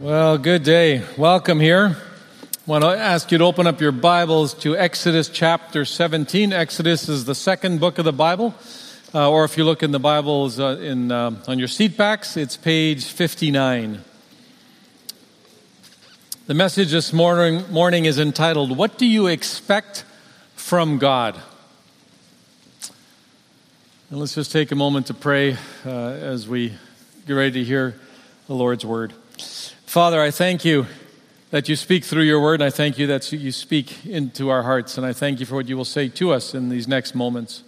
Well, good day. Welcome here. I want to ask you to open up your Bibles to Exodus chapter 17. Exodus is the second book of the Bible. Uh, or if you look in the Bibles uh, in, uh, on your seat backs, it's page 59. The message this morning, morning is entitled, What Do You Expect from God? And let's just take a moment to pray uh, as we get ready to hear the Lord's word. Father, I thank you that you speak through your word, and I thank you that you speak into our hearts, and I thank you for what you will say to us in these next moments.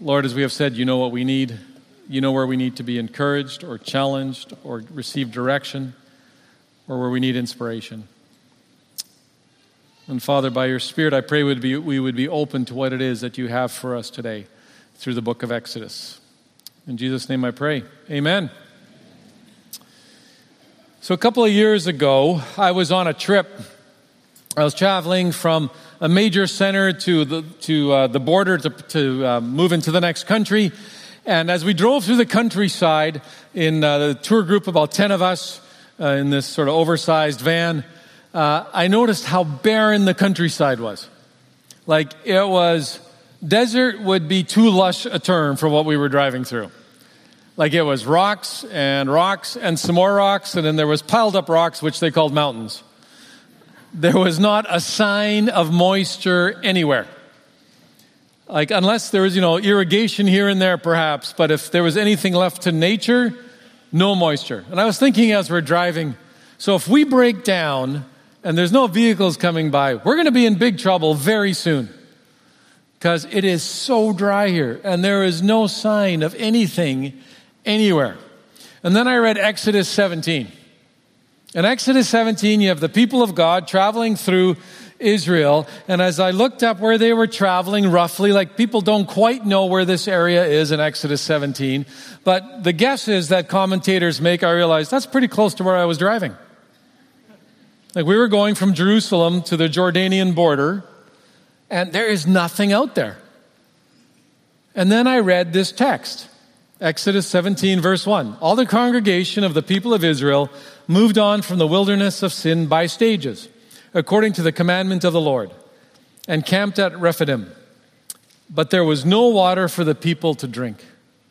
Lord, as we have said, you know what we need. You know where we need to be encouraged or challenged or receive direction or where we need inspiration. And Father, by your Spirit, I pray would be, we would be open to what it is that you have for us today through the book of Exodus. In Jesus' name I pray. Amen. So, a couple of years ago, I was on a trip. I was traveling from a major center to the, to, uh, the border to, to uh, move into the next country. And as we drove through the countryside in uh, the tour group, about 10 of us uh, in this sort of oversized van, uh, I noticed how barren the countryside was. Like it was, desert would be too lush a term for what we were driving through. Like it was rocks and rocks and some more rocks, and then there was piled up rocks, which they called mountains. There was not a sign of moisture anywhere. Like, unless there was, you know, irrigation here and there, perhaps, but if there was anything left to nature, no moisture. And I was thinking as we're driving, so if we break down and there's no vehicles coming by, we're going to be in big trouble very soon because it is so dry here and there is no sign of anything anywhere. And then I read Exodus 17. In Exodus 17, you have the people of God traveling through Israel. And as I looked up where they were traveling roughly, like people don't quite know where this area is in Exodus 17, but the guesses that commentators make, I realized that's pretty close to where I was driving. Like we were going from Jerusalem to the Jordanian border, and there is nothing out there. And then I read this text. Exodus 17, verse 1. All the congregation of the people of Israel moved on from the wilderness of sin by stages, according to the commandment of the Lord, and camped at Rephidim. But there was no water for the people to drink.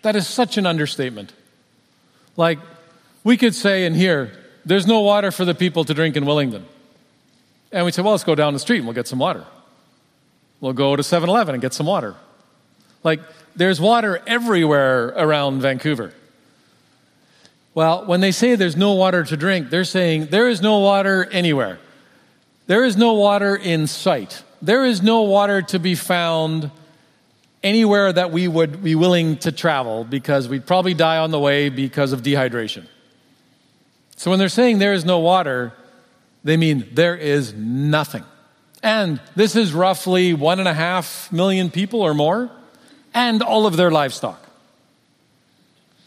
That is such an understatement. Like, we could say in here, there's no water for the people to drink in Willingdon. And we say, well, let's go down the street and we'll get some water. We'll go to 7 Eleven and get some water. Like, there's water everywhere around Vancouver. Well, when they say there's no water to drink, they're saying there is no water anywhere. There is no water in sight. There is no water to be found anywhere that we would be willing to travel because we'd probably die on the way because of dehydration. So when they're saying there is no water, they mean there is nothing. And this is roughly one and a half million people or more and all of their livestock.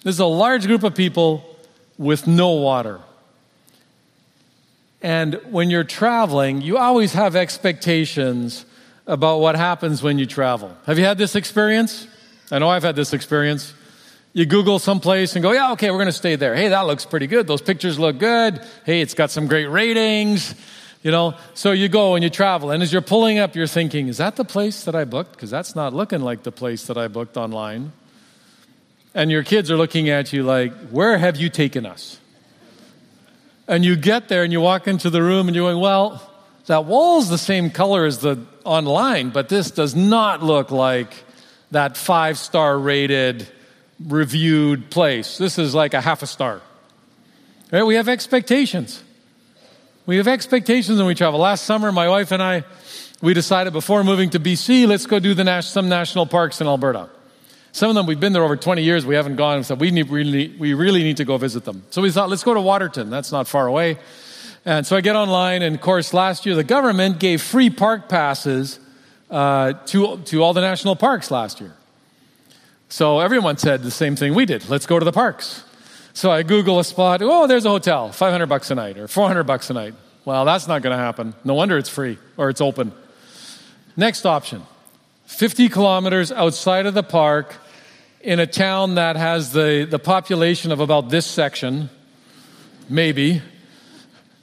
This is a large group of people with no water. And when you're traveling, you always have expectations about what happens when you travel. Have you had this experience? I know I've had this experience. You Google someplace and go, yeah, okay, we're going to stay there. Hey, that looks pretty good. Those pictures look good. Hey, it's got some great ratings. You know, so you go and you travel, and as you're pulling up, you're thinking, is that the place that I booked? Because that's not looking like the place that I booked online. And your kids are looking at you like, where have you taken us? And you get there and you walk into the room and you're going, well, that wall's the same color as the online, but this does not look like that five star rated, reviewed place. This is like a half a star. Right? We have expectations. We have expectations when we travel. Last summer, my wife and I, we decided before moving to BC, let's go do the nas- some national parks in Alberta. Some of them, we've been there over 20 years, we haven't gone, so we, need, really, we really need to go visit them. So we thought, let's go to Waterton. That's not far away. And so I get online, and of course, last year the government gave free park passes uh, to, to all the national parks last year. So everyone said the same thing we did let's go to the parks. So I Google a spot. Oh, there's a hotel, 500 bucks a night or 400 bucks a night. Well, that's not going to happen. No wonder it's free or it's open. Next option 50 kilometers outside of the park in a town that has the, the population of about this section. maybe.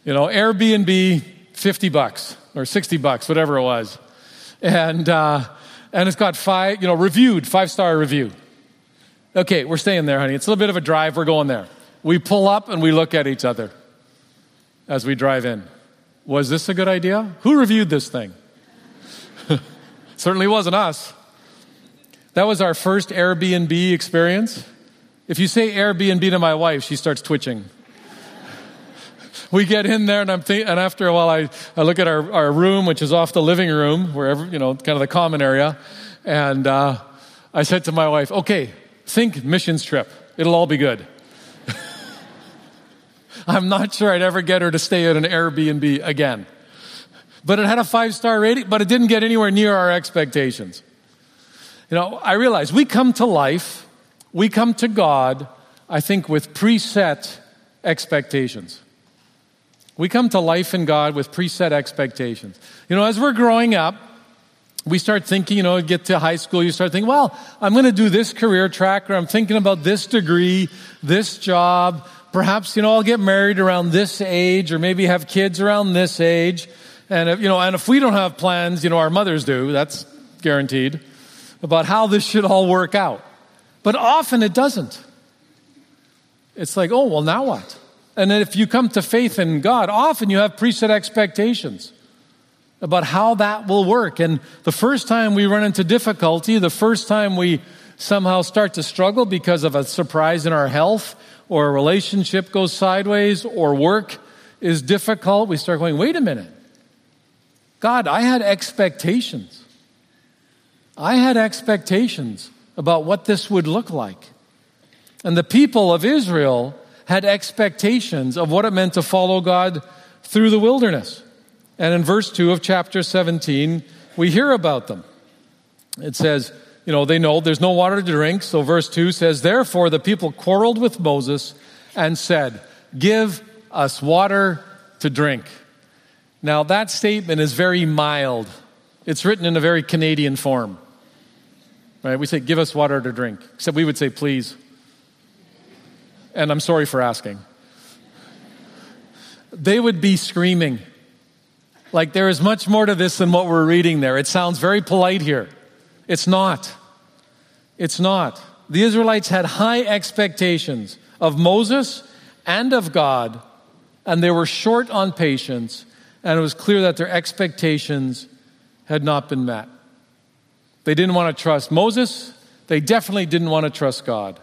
You know, Airbnb, 50 bucks or 60 bucks, whatever it was. And, uh, and it's got five, you know, reviewed, five star review. Okay, we're staying there, honey. It's a little bit of a drive. We're going there. We pull up and we look at each other as we drive in. Was this a good idea? Who reviewed this thing? Certainly wasn't us. That was our first Airbnb experience. If you say Airbnb to my wife, she starts twitching. we get in there, and I'm think- and after a while, I, I look at our, our room, which is off the living room, wherever you know, kind of the common area, and uh, I said to my wife, "Okay, think missions trip. It'll all be good." I'm not sure I'd ever get her to stay at an Airbnb again. But it had a five star rating, but it didn't get anywhere near our expectations. You know, I realize we come to life, we come to God, I think, with preset expectations. We come to life in God with preset expectations. You know, as we're growing up, we start thinking, you know, get to high school, you start thinking, well, I'm going to do this career track, or I'm thinking about this degree, this job. Perhaps, you know, I'll get married around this age, or maybe have kids around this age. And if, you know, and if we don't have plans, you know, our mothers do, that's guaranteed, about how this should all work out. But often it doesn't. It's like, oh, well, now what? And if you come to faith in God, often you have preset expectations about how that will work. And the first time we run into difficulty, the first time we somehow start to struggle because of a surprise in our health, or a relationship goes sideways, or work is difficult, we start going, wait a minute. God, I had expectations. I had expectations about what this would look like. And the people of Israel had expectations of what it meant to follow God through the wilderness. And in verse 2 of chapter 17, we hear about them. It says, you know, they know there's no water to drink. So verse 2 says, Therefore the people quarreled with Moses and said, Give us water to drink. Now that statement is very mild. It's written in a very Canadian form. Right? We say, Give us water to drink. Except we would say, Please. And I'm sorry for asking. They would be screaming. Like there is much more to this than what we're reading there. It sounds very polite here. It's not. It's not. The Israelites had high expectations of Moses and of God, and they were short on patience, and it was clear that their expectations had not been met. They didn't want to trust Moses, they definitely didn't want to trust God.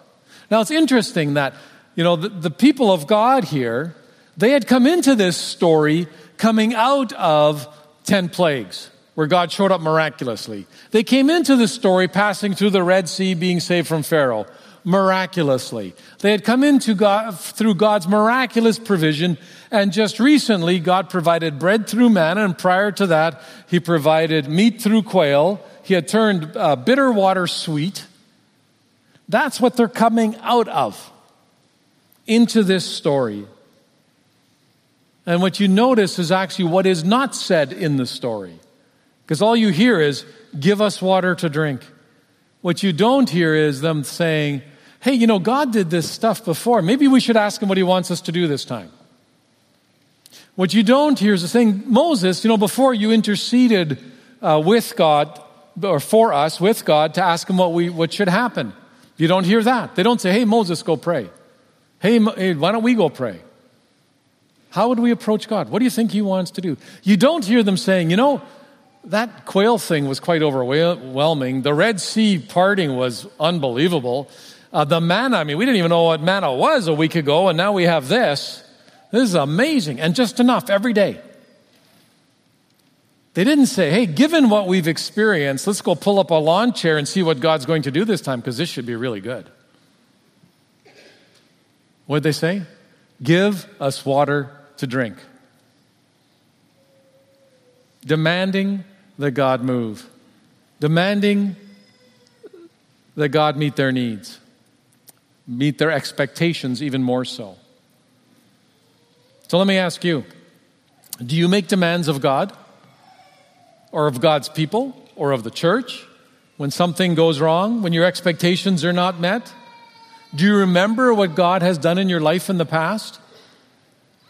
Now it's interesting that, you know, the, the people of God here, they had come into this story coming out of 10 plagues where God showed up miraculously. They came into the story passing through the Red Sea, being saved from Pharaoh miraculously. They had come into God through God's miraculous provision, and just recently God provided bread through manna, and prior to that, He provided meat through quail. He had turned uh, bitter water sweet. That's what they're coming out of into this story. And what you notice is actually what is not said in the story. Because all you hear is, give us water to drink. What you don't hear is them saying, hey, you know, God did this stuff before. Maybe we should ask him what he wants us to do this time. What you don't hear is the saying, Moses, you know, before you interceded uh, with God, or for us with God, to ask him what, we, what should happen. You don't hear that. They don't say, hey, Moses, go pray. Hey, hey, why don't we go pray? How would we approach God? What do you think he wants to do? You don't hear them saying, you know, that quail thing was quite overwhelming. The Red Sea parting was unbelievable. Uh, the manna, I mean, we didn't even know what manna was a week ago, and now we have this. This is amazing, and just enough every day. They didn't say, hey, given what we've experienced, let's go pull up a lawn chair and see what God's going to do this time, because this should be really good. What did they say? Give us water to drink demanding that God move, demanding that God meet their needs, meet their expectations even more so. So let me ask you do you make demands of God or of God's people or of the church when something goes wrong, when your expectations are not met? Do you remember what God has done in your life in the past?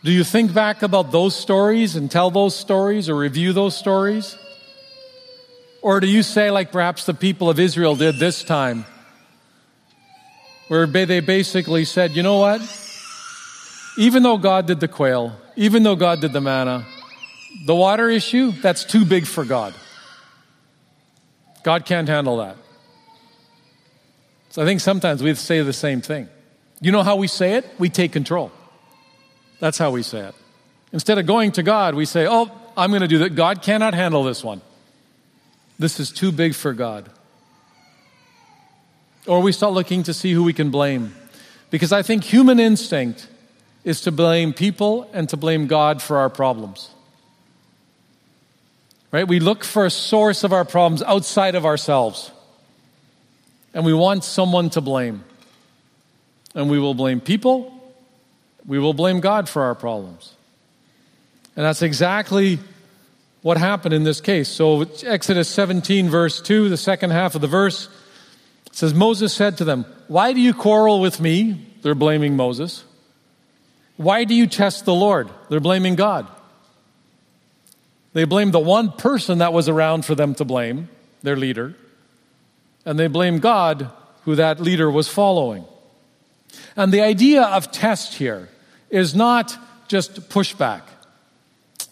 Do you think back about those stories and tell those stories or review those stories? Or do you say, like perhaps the people of Israel did this time, where they basically said, you know what? Even though God did the quail, even though God did the manna, the water issue, that's too big for God. God can't handle that. So I think sometimes we say the same thing. You know how we say it? We take control. That's how we say it. Instead of going to God, we say, Oh, I'm going to do that. God cannot handle this one. This is too big for God. Or we start looking to see who we can blame. Because I think human instinct is to blame people and to blame God for our problems. Right? We look for a source of our problems outside of ourselves. And we want someone to blame. And we will blame people, we will blame God for our problems. And that's exactly what happened in this case. So, Exodus 17, verse 2, the second half of the verse says, Moses said to them, Why do you quarrel with me? They're blaming Moses. Why do you test the Lord? They're blaming God. They blame the one person that was around for them to blame, their leader, and they blame God, who that leader was following. And the idea of test here is not just pushback.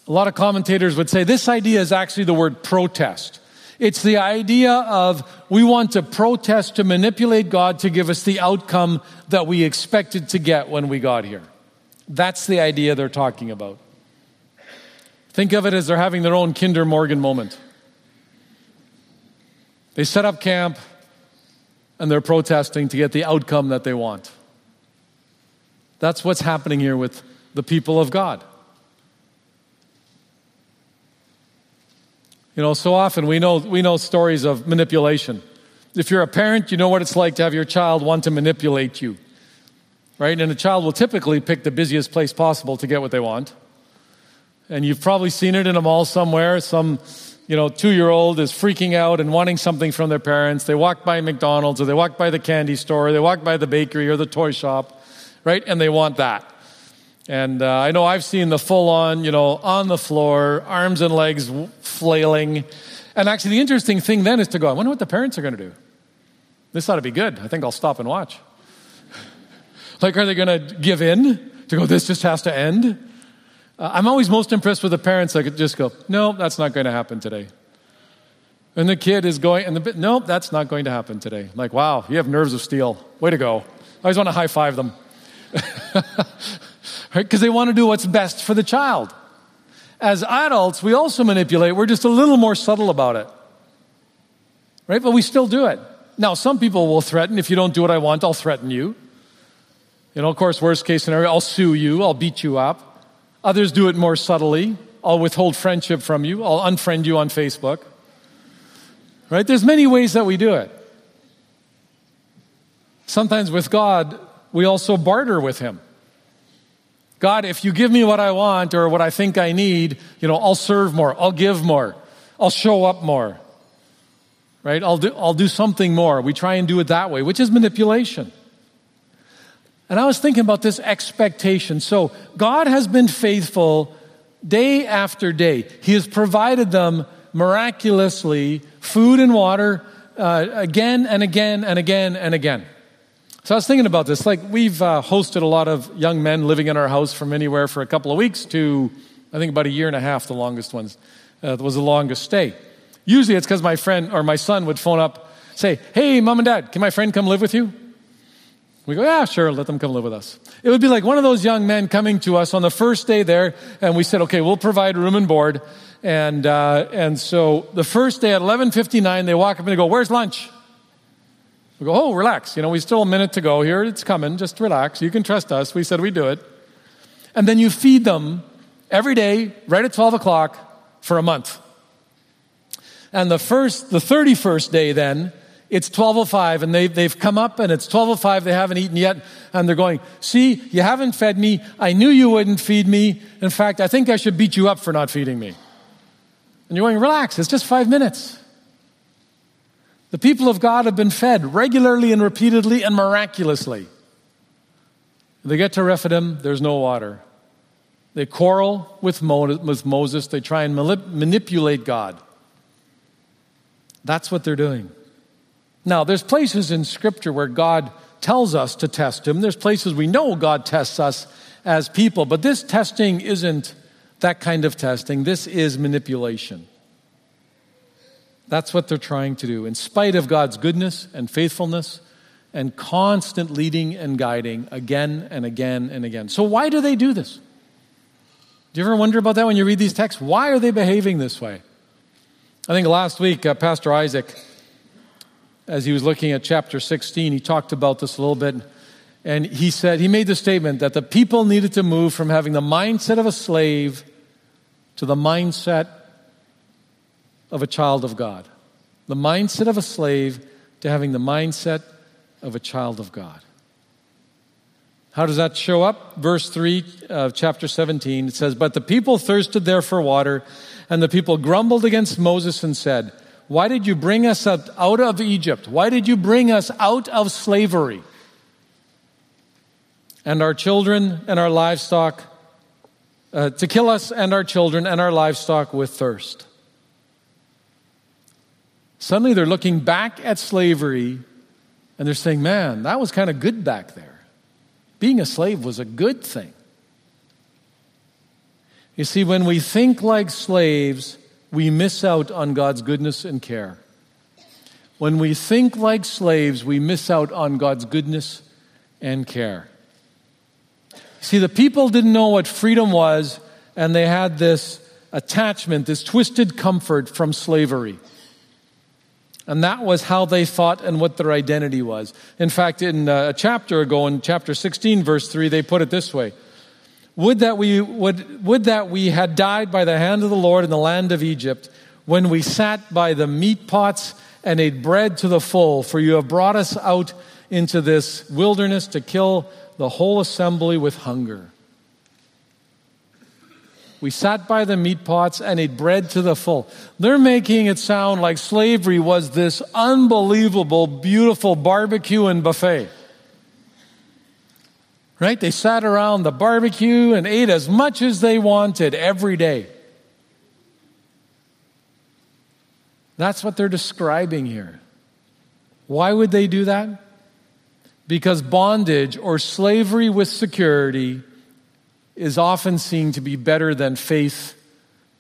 A lot of commentators would say this idea is actually the word protest. It's the idea of we want to protest to manipulate God to give us the outcome that we expected to get when we got here. That's the idea they're talking about. Think of it as they're having their own Kinder Morgan moment. They set up camp and they're protesting to get the outcome that they want. That's what's happening here with the people of God. You know, so often we know, we know stories of manipulation. If you're a parent, you know what it's like to have your child want to manipulate you, right? And a child will typically pick the busiest place possible to get what they want. And you've probably seen it in a mall somewhere. Some, you know, two year old is freaking out and wanting something from their parents. They walk by McDonald's or they walk by the candy store, or they walk by the bakery or the toy shop, right? And they want that. And uh, I know I've seen the full on, you know, on the floor, arms and legs flailing. And actually, the interesting thing then is to go, I wonder what the parents are going to do. This ought to be good. I think I'll stop and watch. like, are they going to give in to go, this just has to end? Uh, I'm always most impressed with the parents that could just go, no, that's not going to happen today. And the kid is going, and the nope, that's not going to happen today. Like, wow, you have nerves of steel. Way to go. I always want to high five them. right? Because they want to do what's best for the child. As adults, we also manipulate. We're just a little more subtle about it. Right? But we still do it. Now, some people will threaten, if you don't do what I want, I'll threaten you. You know, of course, worst case scenario, I'll sue you, I'll beat you up. Others do it more subtly. I'll withhold friendship from you, I'll unfriend you on Facebook. Right? There's many ways that we do it. Sometimes with God, we also barter with Him. God, if you give me what I want or what I think I need, you know, I'll serve more, I'll give more, I'll show up more. Right? I'll do, I'll do something more. We try and do it that way, which is manipulation. And I was thinking about this expectation. So God has been faithful day after day. He has provided them miraculously food and water uh, again and again and again and again. So I was thinking about this. Like, we've uh, hosted a lot of young men living in our house from anywhere for a couple of weeks to, I think, about a year and a half, the longest ones, uh, was the longest stay. Usually it's because my friend or my son would phone up, say, Hey, mom and dad, can my friend come live with you? We go, Yeah, sure, let them come live with us. It would be like one of those young men coming to us on the first day there, and we said, Okay, we'll provide room and board. And, uh, and so the first day at 11.59, they walk up and they go, Where's lunch? We go, oh, relax. You know, we still a minute to go here. It's coming. Just relax. You can trust us. We said we'd do it. And then you feed them every day, right at 12 o'clock, for a month. And the first, the 31st day then, it's 12.05 and they, they've come up and it's 12.05, they haven't eaten yet. And they're going, see, you haven't fed me. I knew you wouldn't feed me. In fact, I think I should beat you up for not feeding me. And you're going, relax. It's just five minutes. The people of God have been fed regularly and repeatedly and miraculously. They get to Rephidim, there's no water. They quarrel with, Moses. They try and manipulate God. That's what they're doing. Now, there's places in Scripture where God tells us to test Him. There's places we know God tests us as people, but this testing isn't that kind of testing. This is manipulation. That's what they're trying to do. In spite of God's goodness and faithfulness and constant leading and guiding again and again and again. So, why do they do this? Do you ever wonder about that when you read these texts? Why are they behaving this way? I think last week, uh, Pastor Isaac, as he was looking at chapter 16, he talked about this a little bit. And he said, he made the statement that the people needed to move from having the mindset of a slave to the mindset of a child of God. The mindset of a slave to having the mindset of a child of God. How does that show up? Verse 3 of chapter 17, it says, But the people thirsted there for water, and the people grumbled against Moses and said, Why did you bring us out of Egypt? Why did you bring us out of slavery? and our children and our livestock, uh, to kill us and our children and our livestock with thirst. Suddenly they're looking back at slavery and they're saying, man, that was kind of good back there. Being a slave was a good thing. You see, when we think like slaves, we miss out on God's goodness and care. When we think like slaves, we miss out on God's goodness and care. See, the people didn't know what freedom was, and they had this attachment, this twisted comfort from slavery. And that was how they thought and what their identity was. In fact, in uh, a chapter ago, in chapter 16, verse 3, they put it this way Would that we, would, would that we had died by the hand of the Lord in the land of Egypt, when we sat by the meat pots and ate bread to the full, for you have brought us out into this wilderness to kill the whole assembly with hunger. We sat by the meat pots and ate bread to the full. They're making it sound like slavery was this unbelievable, beautiful barbecue and buffet. Right? They sat around the barbecue and ate as much as they wanted every day. That's what they're describing here. Why would they do that? because bondage or slavery with security is often seen to be better than faith,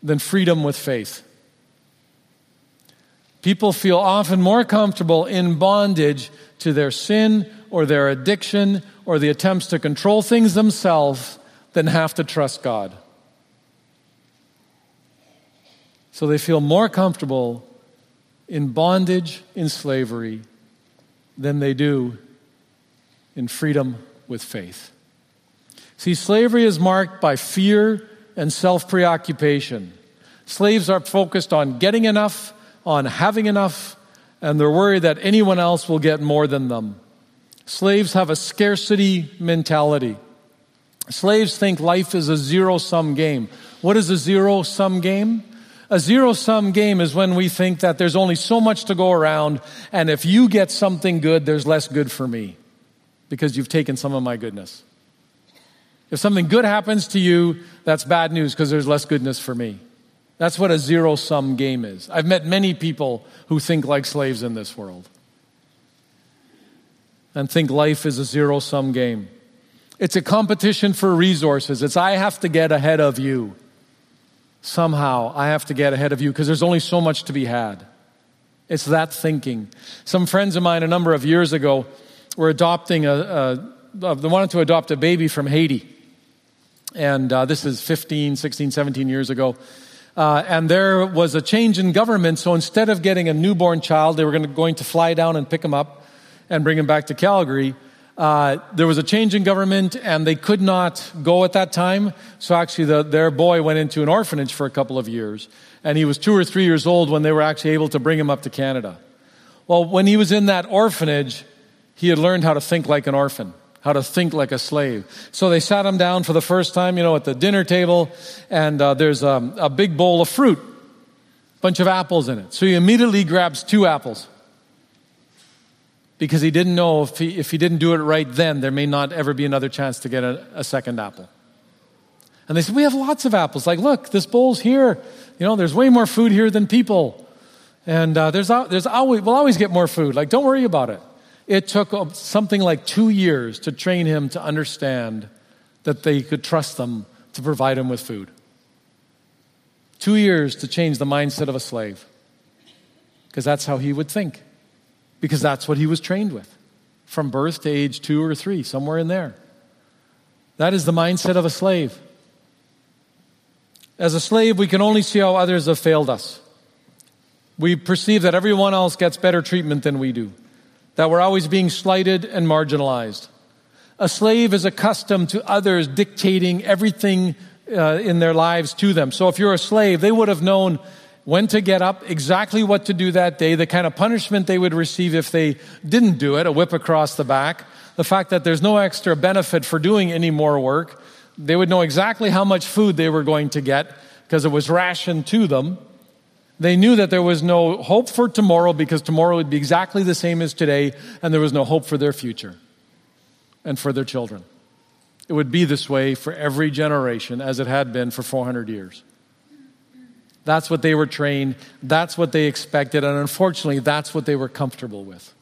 than freedom with faith. People feel often more comfortable in bondage to their sin or their addiction or the attempts to control things themselves than have to trust God. So they feel more comfortable in bondage, in slavery, than they do in freedom with faith. See, slavery is marked by fear and self preoccupation. Slaves are focused on getting enough, on having enough, and they're worried that anyone else will get more than them. Slaves have a scarcity mentality. Slaves think life is a zero sum game. What is a zero sum game? A zero sum game is when we think that there's only so much to go around, and if you get something good, there's less good for me because you've taken some of my goodness. If something good happens to you, that's bad news because there's less goodness for me. That's what a zero sum game is. I've met many people who think like slaves in this world and think life is a zero sum game. It's a competition for resources. It's I have to get ahead of you. Somehow, I have to get ahead of you because there's only so much to be had. It's that thinking. Some friends of mine a number of years ago were adopting a, a, they wanted to adopt a baby from Haiti. And uh, this is 15, 16, 17 years ago. Uh, and there was a change in government, so instead of getting a newborn child, they were gonna, going to fly down and pick him up and bring him back to Calgary. Uh, there was a change in government, and they could not go at that time. So actually, the, their boy went into an orphanage for a couple of years, and he was two or three years old when they were actually able to bring him up to Canada. Well, when he was in that orphanage, he had learned how to think like an orphan, how to think like a slave. So they sat him down for the first time, you know, at the dinner table, and uh, there's a, a big bowl of fruit, a bunch of apples in it. So he immediately grabs two apples because he didn't know if he, if he didn't do it right then, there may not ever be another chance to get a, a second apple. And they said, We have lots of apples. Like, look, this bowl's here. You know, there's way more food here than people. And uh, there's, there's always, we'll always get more food. Like, don't worry about it. It took something like two years to train him to understand that they could trust them to provide him with food. Two years to change the mindset of a slave. Because that's how he would think. Because that's what he was trained with. From birth to age two or three, somewhere in there. That is the mindset of a slave. As a slave, we can only see how others have failed us. We perceive that everyone else gets better treatment than we do, that we're always being slighted and marginalized. A slave is accustomed to others dictating everything uh, in their lives to them. So if you're a slave, they would have known when to get up, exactly what to do that day, the kind of punishment they would receive if they didn't do it, a whip across the back, the fact that there's no extra benefit for doing any more work. They would know exactly how much food they were going to get because it was rationed to them. They knew that there was no hope for tomorrow because tomorrow would be exactly the same as today, and there was no hope for their future and for their children. It would be this way for every generation as it had been for 400 years. That's what they were trained, that's what they expected, and unfortunately, that's what they were comfortable with.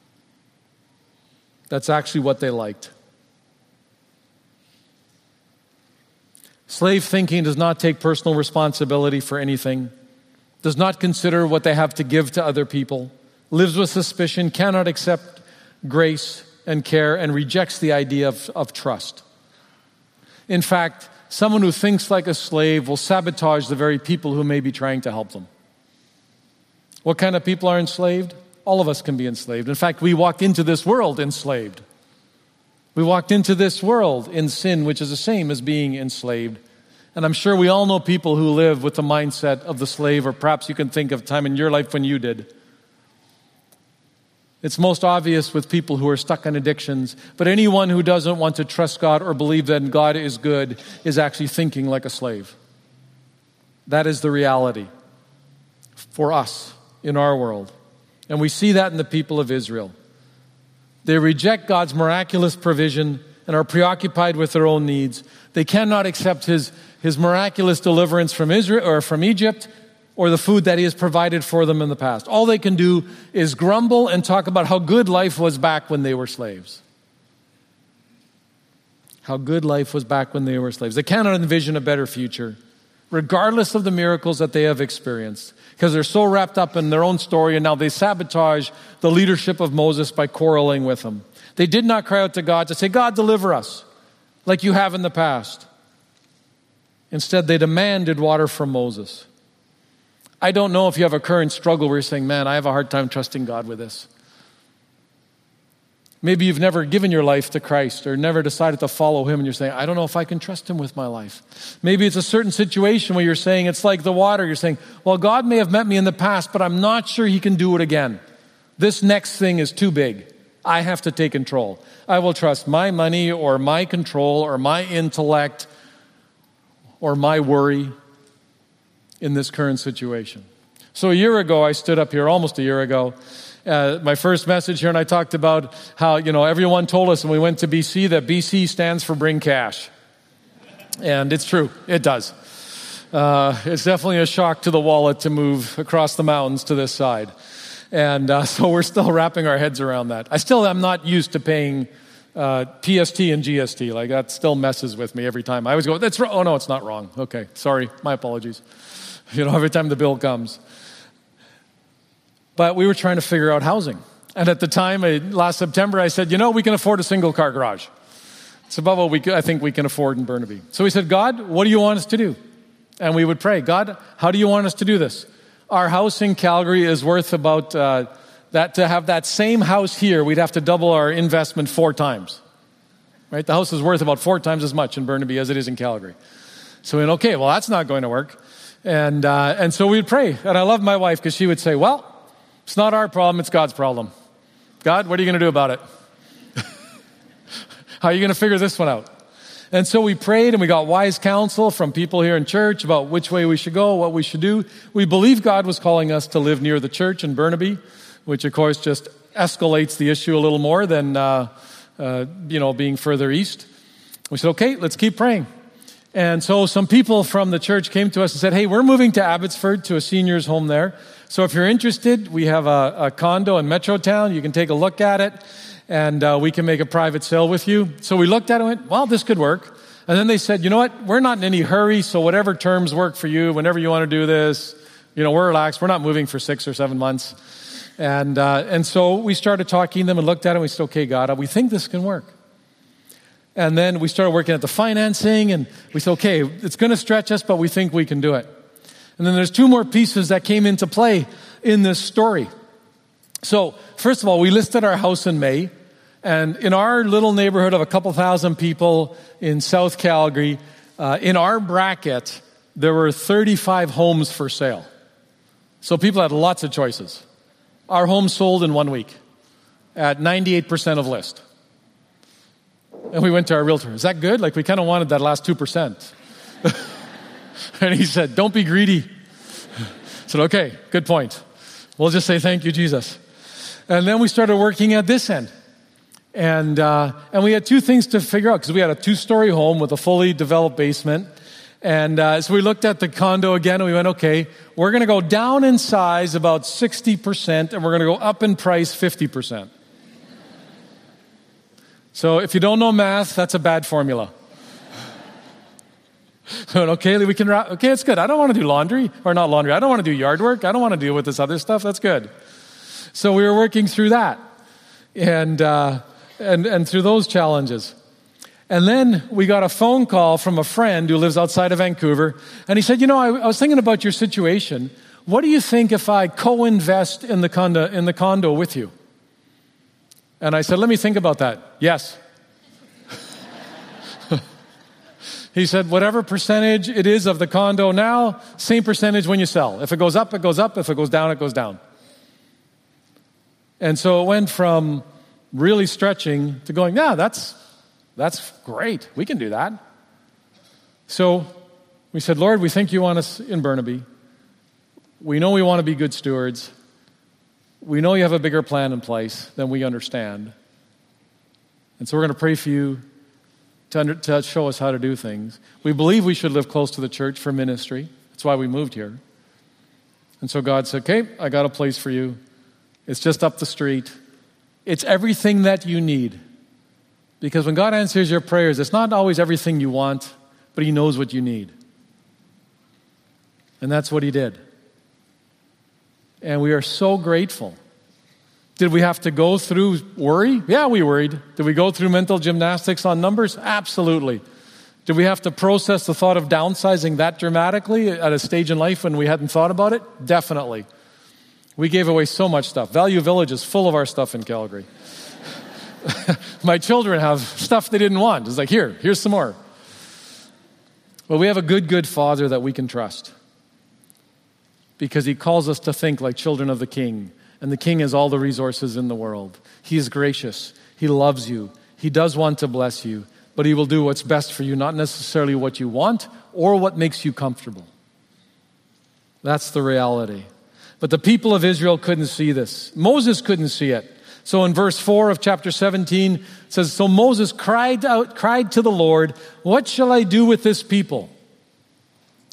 That's actually what they liked. Slave thinking does not take personal responsibility for anything, does not consider what they have to give to other people, lives with suspicion, cannot accept grace and care and rejects the idea of, of trust. In fact, someone who thinks like a slave will sabotage the very people who may be trying to help them. What kind of people are enslaved? All of us can be enslaved. In fact, we walked into this world enslaved. We walked into this world in sin, which is the same as being enslaved. And I'm sure we all know people who live with the mindset of the slave, or perhaps you can think of time in your life when you did. It's most obvious with people who are stuck in addictions, but anyone who doesn't want to trust God or believe that God is good is actually thinking like a slave. That is the reality for us in our world. And we see that in the people of Israel. They reject God's miraculous provision and are preoccupied with their own needs. They cannot accept his, his miraculous deliverance from Israel or from Egypt or the food that he has provided for them in the past. All they can do is grumble and talk about how good life was back when they were slaves. How good life was back when they were slaves. They cannot envision a better future, regardless of the miracles that they have experienced, because they're so wrapped up in their own story, and now they sabotage the leadership of Moses by quarreling with him. They did not cry out to God to say, God, deliver us, like you have in the past. Instead, they demanded water from Moses. I don't know if you have a current struggle where you're saying, man, I have a hard time trusting God with this. Maybe you've never given your life to Christ or never decided to follow Him and you're saying, I don't know if I can trust Him with my life. Maybe it's a certain situation where you're saying, it's like the water. You're saying, well, God may have met me in the past, but I'm not sure He can do it again. This next thing is too big. I have to take control. I will trust my money or my control or my intellect or my worry in this current situation. So, a year ago, I stood up here, almost a year ago, uh, my first message here, and I talked about how, you know, everyone told us when we went to BC that BC stands for bring cash. And it's true, it does. Uh, it's definitely a shock to the wallet to move across the mountains to this side. And uh, so we're still wrapping our heads around that. I still am not used to paying uh, PST and GST. Like that still messes with me every time. I always go, that's wrong. Oh, no, it's not wrong. Okay, sorry. My apologies you know, every time the bill comes. But we were trying to figure out housing. And at the time, last September, I said, you know, we can afford a single car garage. It's above what we, I think we can afford in Burnaby. So we said, God, what do you want us to do? And we would pray, God, how do you want us to do this? Our house in Calgary is worth about uh, that. To have that same house here, we'd have to double our investment four times. Right? The house is worth about four times as much in Burnaby as it is in Calgary. So we went, okay, well, that's not going to work. And, uh, and so we'd pray. And I love my wife because she would say, Well, it's not our problem, it's God's problem. God, what are you going to do about it? How are you going to figure this one out? And so we prayed and we got wise counsel from people here in church about which way we should go, what we should do. We believe God was calling us to live near the church in Burnaby, which of course just escalates the issue a little more than, uh, uh, you know, being further east. We said, okay, let's keep praying. And so some people from the church came to us and said, Hey, we're moving to Abbotsford to a seniors home there. So if you're interested, we have a, a condo in Metrotown. You can take a look at it and uh, we can make a private sale with you. So we looked at it and went, Well, this could work. And then they said, You know what? We're not in any hurry. So whatever terms work for you, whenever you want to do this, you know, we're relaxed. We're not moving for six or seven months. And, uh, and so we started talking to them and looked at and we said, Okay, God, we think this can work. And then we started working at the financing, and we said, okay, it's going to stretch us, but we think we can do it. And then there's two more pieces that came into play in this story. So, first of all, we listed our house in May, and in our little neighborhood of a couple thousand people in South Calgary, uh, in our bracket, there were 35 homes for sale. So people had lots of choices. Our home sold in one week at 98% of list. And we went to our realtor. Is that good? Like, we kind of wanted that last 2%. and he said, Don't be greedy. I said, Okay, good point. We'll just say thank you, Jesus. And then we started working at this end. And, uh, and we had two things to figure out because we had a two story home with a fully developed basement. And uh, so we looked at the condo again and we went, okay, we're going to go down in size about 60% and we're going to go up in price 50%. So if you don't know math, that's a bad formula. okay, we can. Okay, it's good. I don't want to do laundry or not laundry. I don't want to do yard work. I don't want to deal with this other stuff. That's good. So we were working through that, and uh, and and through those challenges. And then we got a phone call from a friend who lives outside of Vancouver, and he said, "You know, I, I was thinking about your situation. What do you think if I co-invest in the condo in the condo with you?" And I said, Let me think about that. Yes. he said, Whatever percentage it is of the condo now, same percentage when you sell. If it goes up, it goes up. If it goes down, it goes down. And so it went from really stretching to going, Yeah, that's, that's great. We can do that. So we said, Lord, we think you want us in Burnaby. We know we want to be good stewards. We know you have a bigger plan in place than we understand. And so we're going to pray for you to, under, to show us how to do things. We believe we should live close to the church for ministry. That's why we moved here. And so God said, Okay, I got a place for you. It's just up the street. It's everything that you need. Because when God answers your prayers, it's not always everything you want, but He knows what you need. And that's what He did. And we are so grateful. Did we have to go through worry? Yeah, we worried. Did we go through mental gymnastics on numbers? Absolutely. Did we have to process the thought of downsizing that dramatically at a stage in life when we hadn't thought about it? Definitely. We gave away so much stuff. Value Village is full of our stuff in Calgary. My children have stuff they didn't want. It's like, here, here's some more. But we have a good, good father that we can trust because he calls us to think like children of the king. And the king has all the resources in the world. He is gracious. He loves you. He does want to bless you, but he will do what's best for you, not necessarily what you want or what makes you comfortable. That's the reality. But the people of Israel couldn't see this. Moses couldn't see it. So in verse 4 of chapter 17 it says so Moses cried out cried to the Lord, "What shall I do with this people?"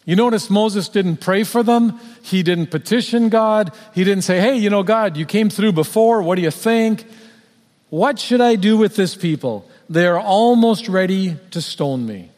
You notice Moses didn't pray for them. He didn't petition God. He didn't say, Hey, you know, God, you came through before. What do you think? What should I do with this people? They are almost ready to stone me.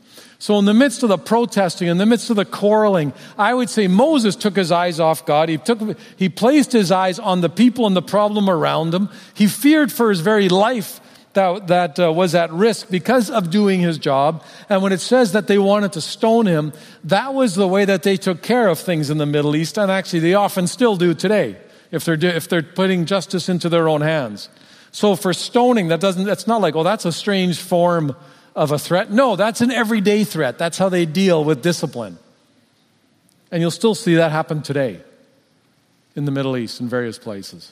So, in the midst of the protesting, in the midst of the quarreling, I would say Moses took his eyes off God. He, took, he placed his eyes on the people and the problem around him. He feared for his very life that, that uh, was at risk because of doing his job. And when it says that they wanted to stone him, that was the way that they took care of things in the Middle East. And actually, they often still do today if they're, if they're putting justice into their own hands. So for stoning, that doesn't, that's not like, oh, that's a strange form of a threat. No, that's an everyday threat. That's how they deal with discipline. And you'll still see that happen today in the Middle East in various places.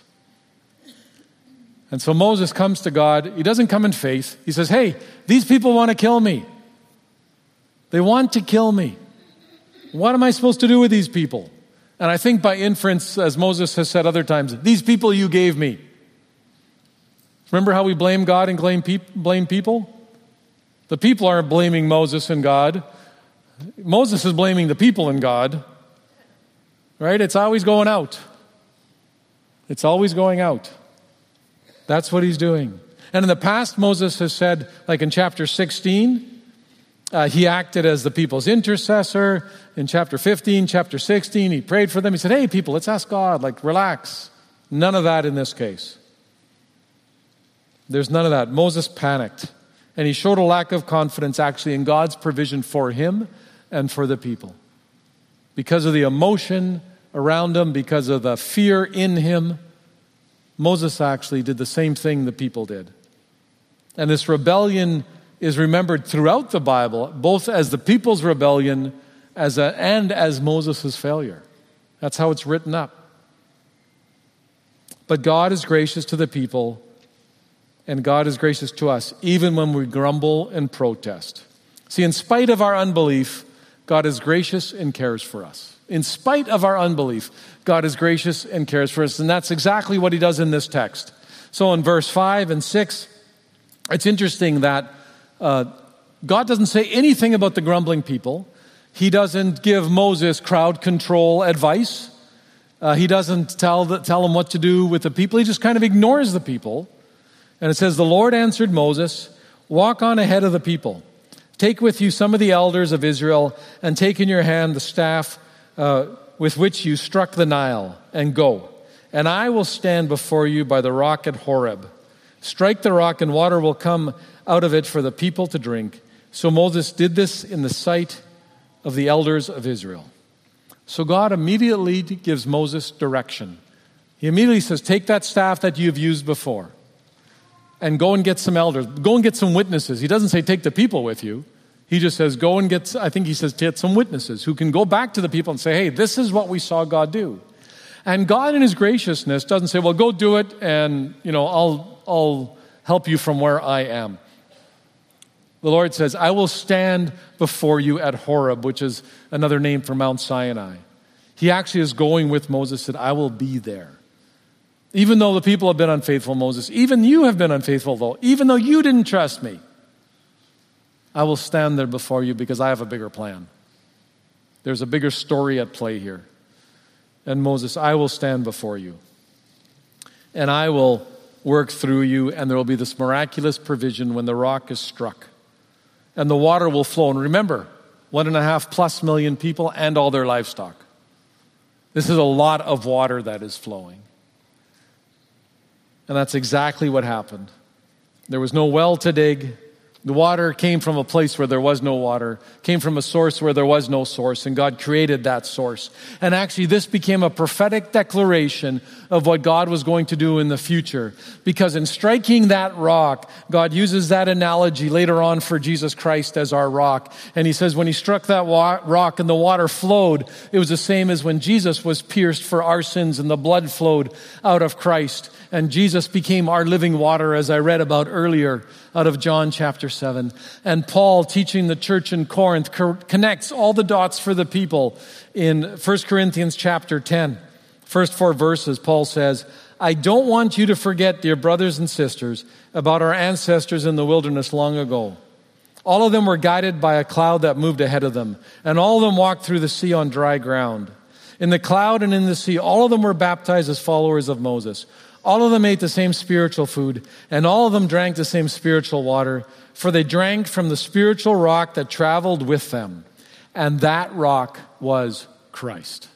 And so Moses comes to God. He doesn't come in faith. He says, Hey, these people want to kill me. They want to kill me. What am I supposed to do with these people? And I think by inference, as Moses has said other times, these people you gave me. Remember how we blame God and blame, blame people? The people aren't blaming Moses and God. Moses is blaming the people and God, right? It's always going out. It's always going out. That's what he's doing. And in the past, Moses has said, like in chapter 16, uh, he acted as the people's intercessor. In chapter 15, chapter 16, he prayed for them. He said, Hey, people, let's ask God, like, relax. None of that in this case. There's none of that. Moses panicked, and he showed a lack of confidence actually in God's provision for him and for the people. Because of the emotion around him, because of the fear in him, Moses actually did the same thing the people did. And this rebellion is remembered throughout the Bible, both as the people's rebellion as a, and as Moses' failure. That's how it's written up. But God is gracious to the people, and God is gracious to us, even when we grumble and protest. See, in spite of our unbelief, God is gracious and cares for us. In spite of our unbelief, God is gracious and cares for us. And that's exactly what he does in this text. So in verse 5 and 6, it's interesting that uh, God doesn't say anything about the grumbling people. He doesn't give Moses crowd control advice. Uh, he doesn't tell, the, tell him what to do with the people. He just kind of ignores the people. And it says, The Lord answered Moses, Walk on ahead of the people. Take with you some of the elders of Israel, and take in your hand the staff uh, with which you struck the Nile, and go. And I will stand before you by the rock at Horeb. Strike the rock, and water will come out of it for the people to drink. So Moses did this in the sight of the elders of Israel. So God immediately gives Moses direction. He immediately says, Take that staff that you've used before and go and get some elders. Go and get some witnesses. He doesn't say, Take the people with you. He just says, Go and get, I think he says, Get some witnesses who can go back to the people and say, Hey, this is what we saw God do. And God, in his graciousness, doesn't say, Well, go do it and, you know, I'll, I'll help you from where I am. The Lord says, I will stand before you at Horeb, which is another name for Mount Sinai. He actually is going with Moses, said, I will be there. Even though the people have been unfaithful, Moses, even you have been unfaithful, though, even though you didn't trust me, I will stand there before you because I have a bigger plan. There's a bigger story at play here. And Moses, I will stand before you. And I will work through you, and there will be this miraculous provision when the rock is struck and the water will flow. And remember, one and a half plus million people and all their livestock. This is a lot of water that is flowing. And that's exactly what happened. There was no well to dig, the water came from a place where there was no water, came from a source where there was no source, and God created that source. And actually, this became a prophetic declaration of what God was going to do in the future. Because in striking that rock, God uses that analogy later on for Jesus Christ as our rock. And he says, when he struck that rock and the water flowed, it was the same as when Jesus was pierced for our sins and the blood flowed out of Christ. And Jesus became our living water, as I read about earlier out of John chapter 7. And Paul, teaching the church in Corinth, co- connects all the dots for the people in 1 Corinthians chapter 10. First four verses, Paul says, I don't want you to forget, dear brothers and sisters, about our ancestors in the wilderness long ago. All of them were guided by a cloud that moved ahead of them, and all of them walked through the sea on dry ground. In the cloud and in the sea, all of them were baptized as followers of Moses. All of them ate the same spiritual food, and all of them drank the same spiritual water, for they drank from the spiritual rock that traveled with them. And that rock was Christ.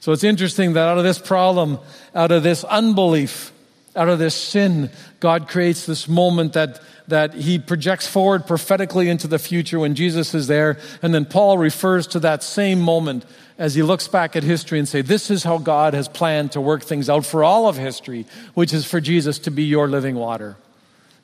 So it's interesting that out of this problem, out of this unbelief, out of this sin, God creates this moment that, that he projects forward prophetically into the future when Jesus is there. And then Paul refers to that same moment as he looks back at history and say, this is how God has planned to work things out for all of history, which is for Jesus to be your living water.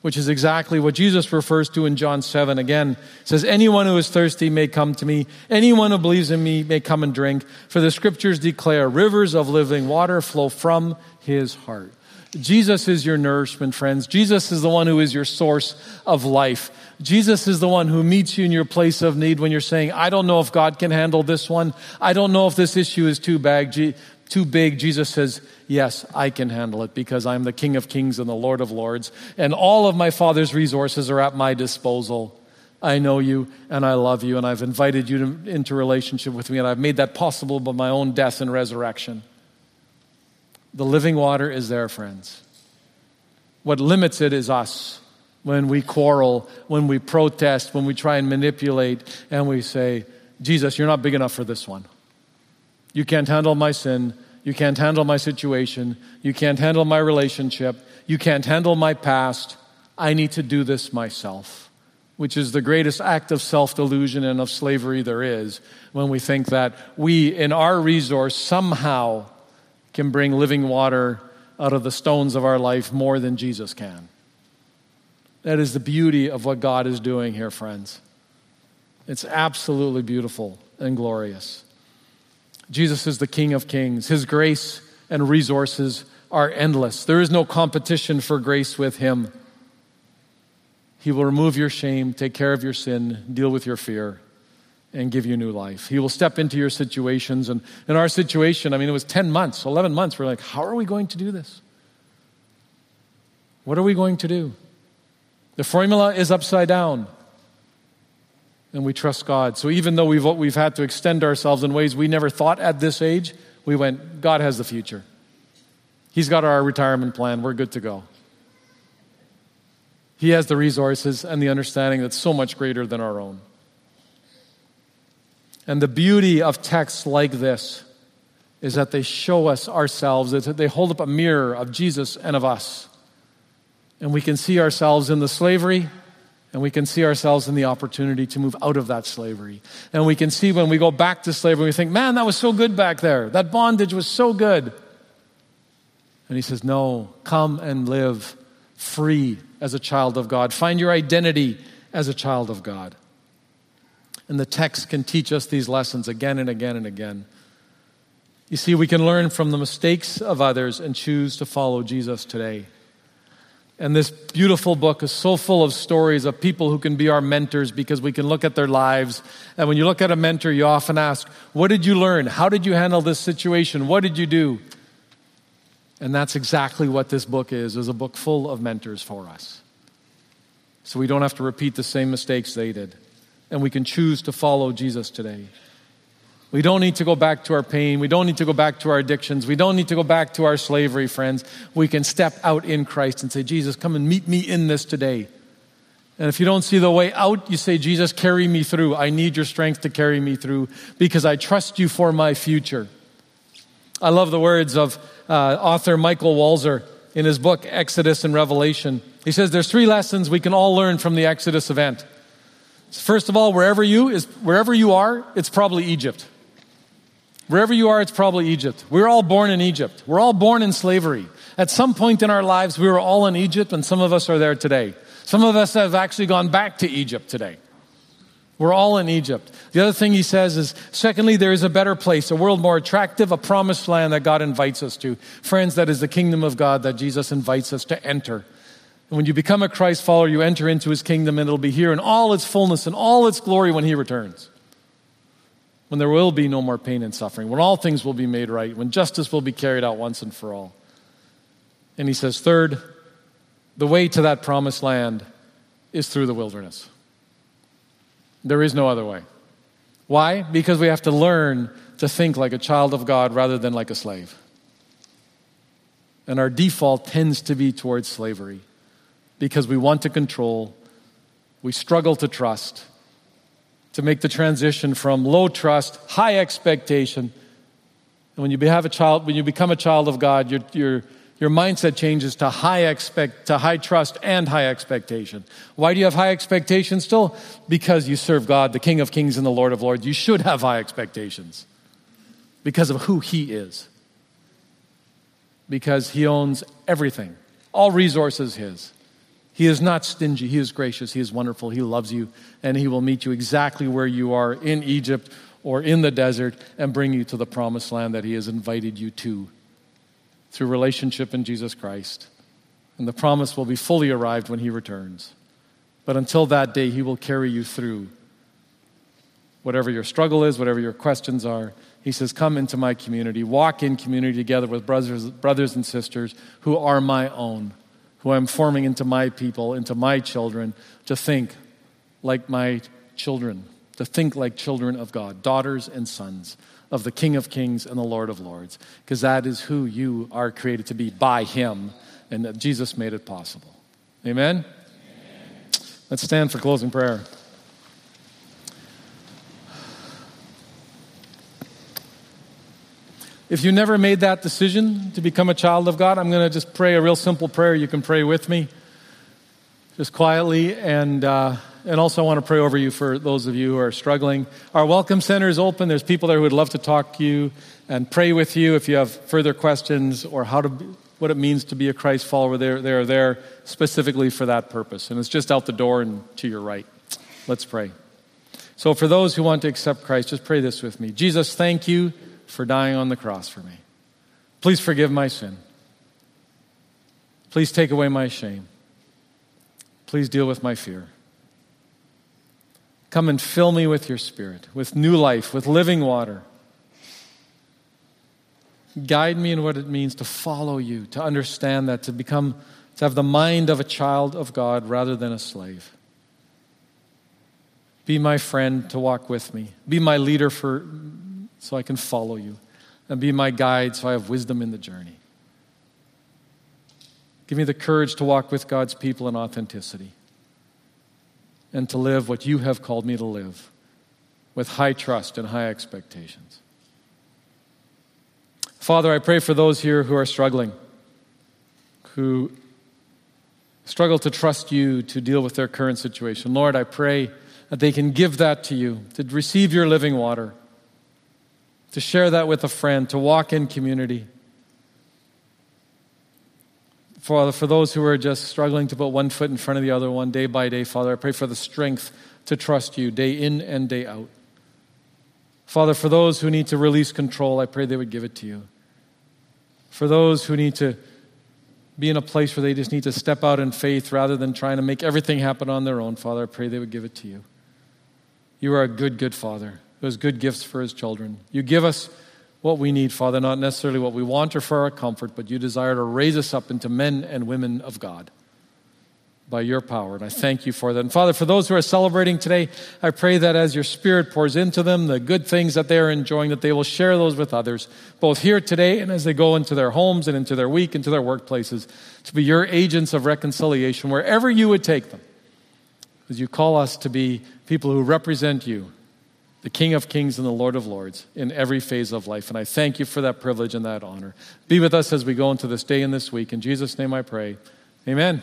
Which is exactly what Jesus refers to in John 7. Again, says, Anyone who is thirsty may come to me. Anyone who believes in me may come and drink. For the scriptures declare rivers of living water flow from his heart. Jesus is your nourishment, friends. Jesus is the one who is your source of life. Jesus is the one who meets you in your place of need when you're saying, I don't know if God can handle this one. I don't know if this issue is too big. Too big. Jesus says, Yes, I can handle it because I'm the King of Kings and the Lord of Lords, and all of my Father's resources are at my disposal I know you and I love you, and I've invited you to, into relationship with me, and I've made that possible by my own death and resurrection. The living water is there, friends. What limits it is us. When we quarrel, when we protest, when we try and manipulate, and we say, Jesus, you're not big enough for this one. You can't handle my sin. You can't handle my situation. You can't handle my relationship. You can't handle my past. I need to do this myself, which is the greatest act of self delusion and of slavery there is when we think that we, in our resource, somehow can bring living water out of the stones of our life more than Jesus can. That is the beauty of what God is doing here, friends. It's absolutely beautiful and glorious. Jesus is the King of Kings. His grace and resources are endless. There is no competition for grace with Him. He will remove your shame, take care of your sin, deal with your fear, and give you new life. He will step into your situations. And in our situation, I mean, it was 10 months, 11 months. We're like, how are we going to do this? What are we going to do? The formula is upside down. And we trust God. So even though we've, we've had to extend ourselves in ways we never thought at this age, we went, God has the future. He's got our retirement plan. We're good to go. He has the resources and the understanding that's so much greater than our own. And the beauty of texts like this is that they show us ourselves, that they hold up a mirror of Jesus and of us. And we can see ourselves in the slavery, and we can see ourselves in the opportunity to move out of that slavery. And we can see when we go back to slavery, we think, man, that was so good back there. That bondage was so good. And he says, no, come and live free as a child of God. Find your identity as a child of God. And the text can teach us these lessons again and again and again. You see, we can learn from the mistakes of others and choose to follow Jesus today. And this beautiful book is so full of stories of people who can be our mentors because we can look at their lives. And when you look at a mentor, you often ask, What did you learn? How did you handle this situation? What did you do? And that's exactly what this book is, is a book full of mentors for us. So we don't have to repeat the same mistakes they did and we can choose to follow Jesus today. We don't need to go back to our pain. We don't need to go back to our addictions. We don't need to go back to our slavery, friends. We can step out in Christ and say, Jesus, come and meet me in this today. And if you don't see the way out, you say, Jesus, carry me through. I need your strength to carry me through because I trust you for my future. I love the words of uh, author Michael Walzer in his book, Exodus and Revelation. He says there's three lessons we can all learn from the Exodus event. First of all, wherever you is wherever you are, it's probably Egypt. Wherever you are, it's probably Egypt. We're all born in Egypt. We're all born in slavery. At some point in our lives, we were all in Egypt, and some of us are there today. Some of us have actually gone back to Egypt today. We're all in Egypt. The other thing he says is, secondly, there is a better place, a world more attractive, a promised land that God invites us to. Friends, that is the kingdom of God that Jesus invites us to enter. And when you become a Christ follower, you enter into his kingdom, and it'll be here in all its fullness and all its glory when he returns. When there will be no more pain and suffering, when all things will be made right, when justice will be carried out once and for all. And he says, third, the way to that promised land is through the wilderness. There is no other way. Why? Because we have to learn to think like a child of God rather than like a slave. And our default tends to be towards slavery because we want to control, we struggle to trust, to make the transition from low trust, high expectation. And when you have a child, when you become a child of God, your, your, your mindset changes to high expect, to high trust and high expectation. Why do you have high expectations still? Because you serve God, the King of Kings and the Lord of Lords. You should have high expectations because of who He is. Because He owns everything, all resources His. He is not stingy. He is gracious. He is wonderful. He loves you, and He will meet you exactly where you are in Egypt or in the desert and bring you to the promised land that He has invited you to through relationship in Jesus Christ. And the promise will be fully arrived when He returns. But until that day, He will carry you through whatever your struggle is, whatever your questions are. He says, Come into my community, walk in community together with brothers, brothers and sisters who are my own who I'm forming into my people, into my children, to think like my children, to think like children of God, daughters and sons of the King of Kings and the Lord of Lords, because that is who you are created to be by Him, and that Jesus made it possible. Amen? Amen. Let's stand for closing prayer. If you never made that decision to become a child of God, I'm going to just pray a real simple prayer. You can pray with me, just quietly. And, uh, and also, I want to pray over you for those of you who are struggling. Our Welcome Center is open. There's people there who would love to talk to you and pray with you if you have further questions or how to, what it means to be a Christ follower. They're, they're there specifically for that purpose. And it's just out the door and to your right. Let's pray. So, for those who want to accept Christ, just pray this with me Jesus, thank you for dying on the cross for me. Please forgive my sin. Please take away my shame. Please deal with my fear. Come and fill me with your spirit, with new life, with living water. Guide me in what it means to follow you, to understand that, to become, to have the mind of a child of God rather than a slave. Be my friend to walk with me. Be my leader for so I can follow you, and be my guide so I have wisdom in the journey. Give me the courage to walk with God's people in authenticity and to live what you have called me to live with high trust and high expectations. Father, I pray for those here who are struggling, who struggle to trust you to deal with their current situation. Lord, I pray that they can give that to you, to receive your living water to share that with a friend, to walk in community. Father, for those who are just struggling to put one foot in front of the other one day by day, Father, I pray for the strength to trust you day in and day out. Father, for those who need to release control, I pray they would give it to you. For those who need to be in a place where they just need to step out in faith rather than trying to make everything happen on their own, Father, I pray they would give it to you. You are a good, good Father who has good gifts for his children. You give us what we need, Father, not necessarily what we want or for our comfort, but you desire to raise us up into men and women of God by your power. And I thank you for that. And Father, for those who are celebrating today, I pray that as your Spirit pours into them the good things that they are enjoying, that they will share those with others, both here today and as they go into their homes and into their week, into their workplaces, to be your agents of reconciliation wherever you would take them. As you call us to be people who represent you the King of Kings and the Lord of Lords in every phase of life. And I thank you for that privilege and that honor. Be with us as we go into this day and this week. In Jesus' name I pray. Amen.